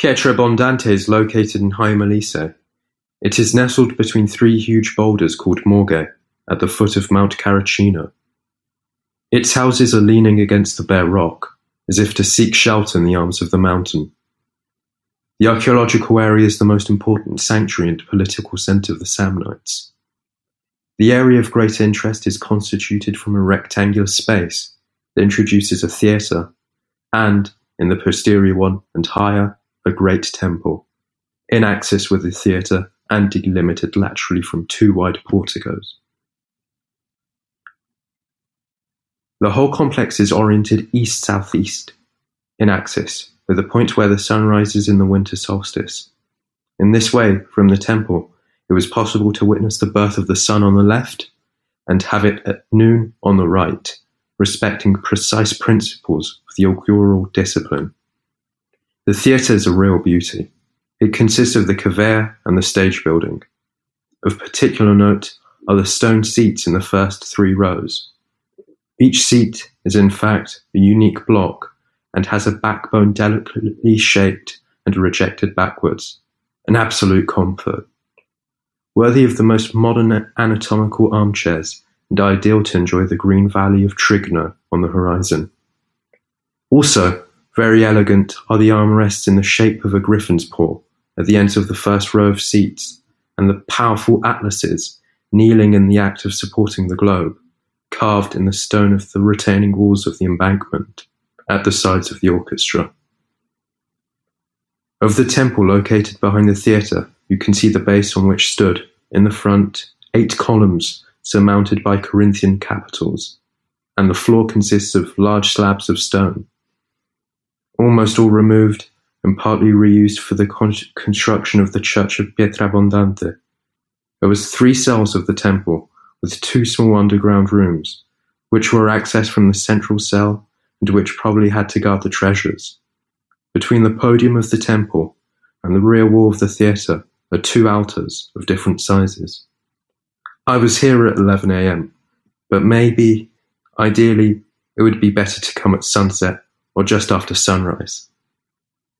Pietrabondante is located in Molise. It is nestled between three huge boulders called Morghe at the foot of Mount Caraceno. Its houses are leaning against the bare rock, as if to seek shelter in the arms of the mountain. The archaeological area is the most important sanctuary and political centre of the Samnites. The area of great interest is constituted from a rectangular space that introduces a theatre and, in the posterior one and higher, a great temple, in axis with the theatre and delimited laterally from two wide porticos. The whole complex is oriented east-southeast, in axis, with the point where the sun rises in the winter solstice. In this way, from the temple, it was possible to witness the birth of the sun on the left and have it at noon on the right, respecting precise principles of the augural discipline. The theatre is a real beauty. It consists of the cavea and the stage building. Of particular note are the stone seats in the first three rows. Each seat is in fact a unique block and has a backbone delicately shaped and rejected backwards, an absolute comfort. Worthy of the most modern anatomical armchairs and ideal to enjoy the green valley of Trigno on the horizon. Also, very elegant are the armrests in the shape of a griffin's paw at the ends of the first row of seats, and the powerful atlases kneeling in the act of supporting the globe, carved in the stone of the retaining walls of the embankment at the sides of the orchestra. Of the temple located behind the theatre, you can see the base on which stood, in the front, eight columns surmounted by Corinthian capitals, and the floor consists of large slabs of stone, almost all removed and partly reused for the con- construction of the church of Pietrabondante. There was three cells of the temple, with two small underground rooms, which were accessed from the central cell and which probably had to guard the treasures. Between the podium of the temple and the rear wall of the theatre are two altars of different sizes. I was here at 11 a.m., but maybe, ideally, it would be better to come at sunset or just after sunrise.